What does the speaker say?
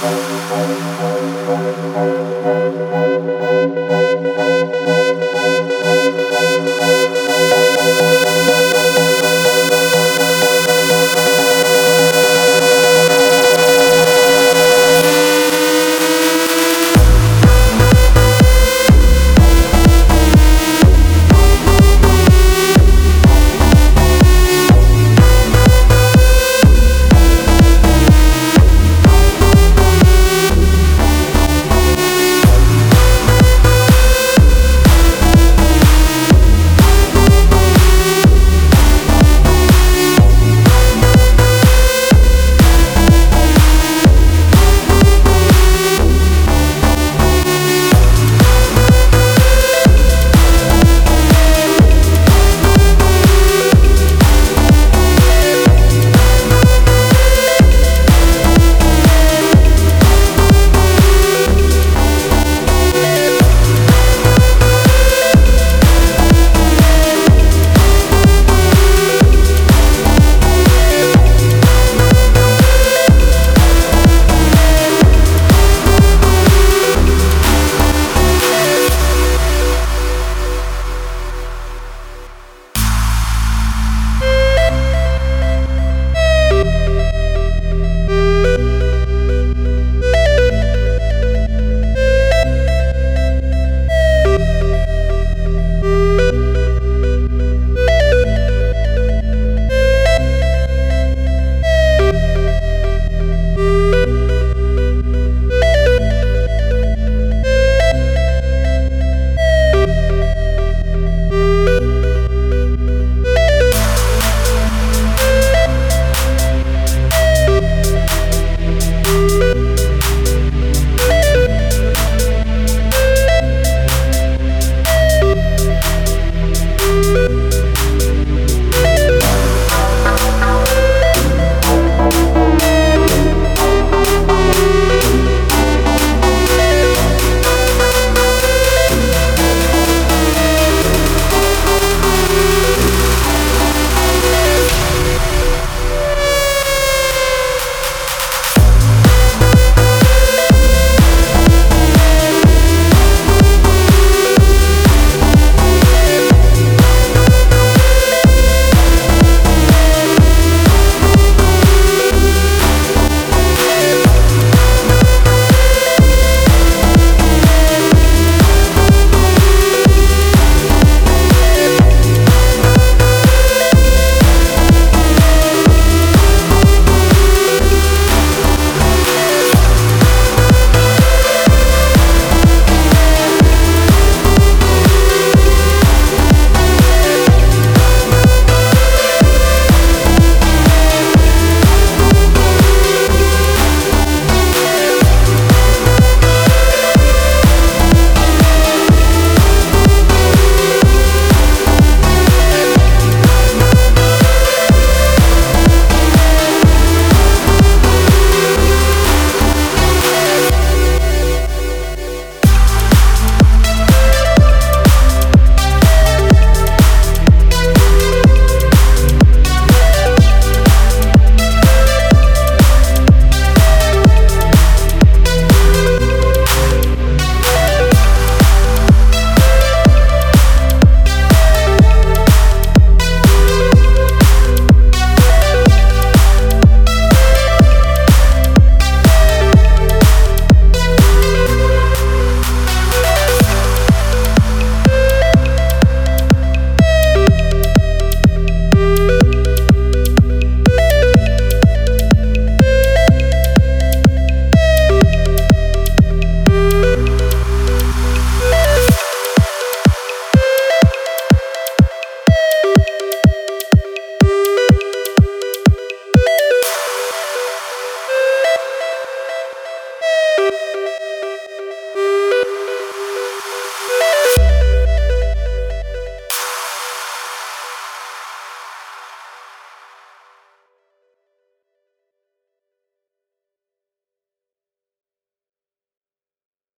Bye.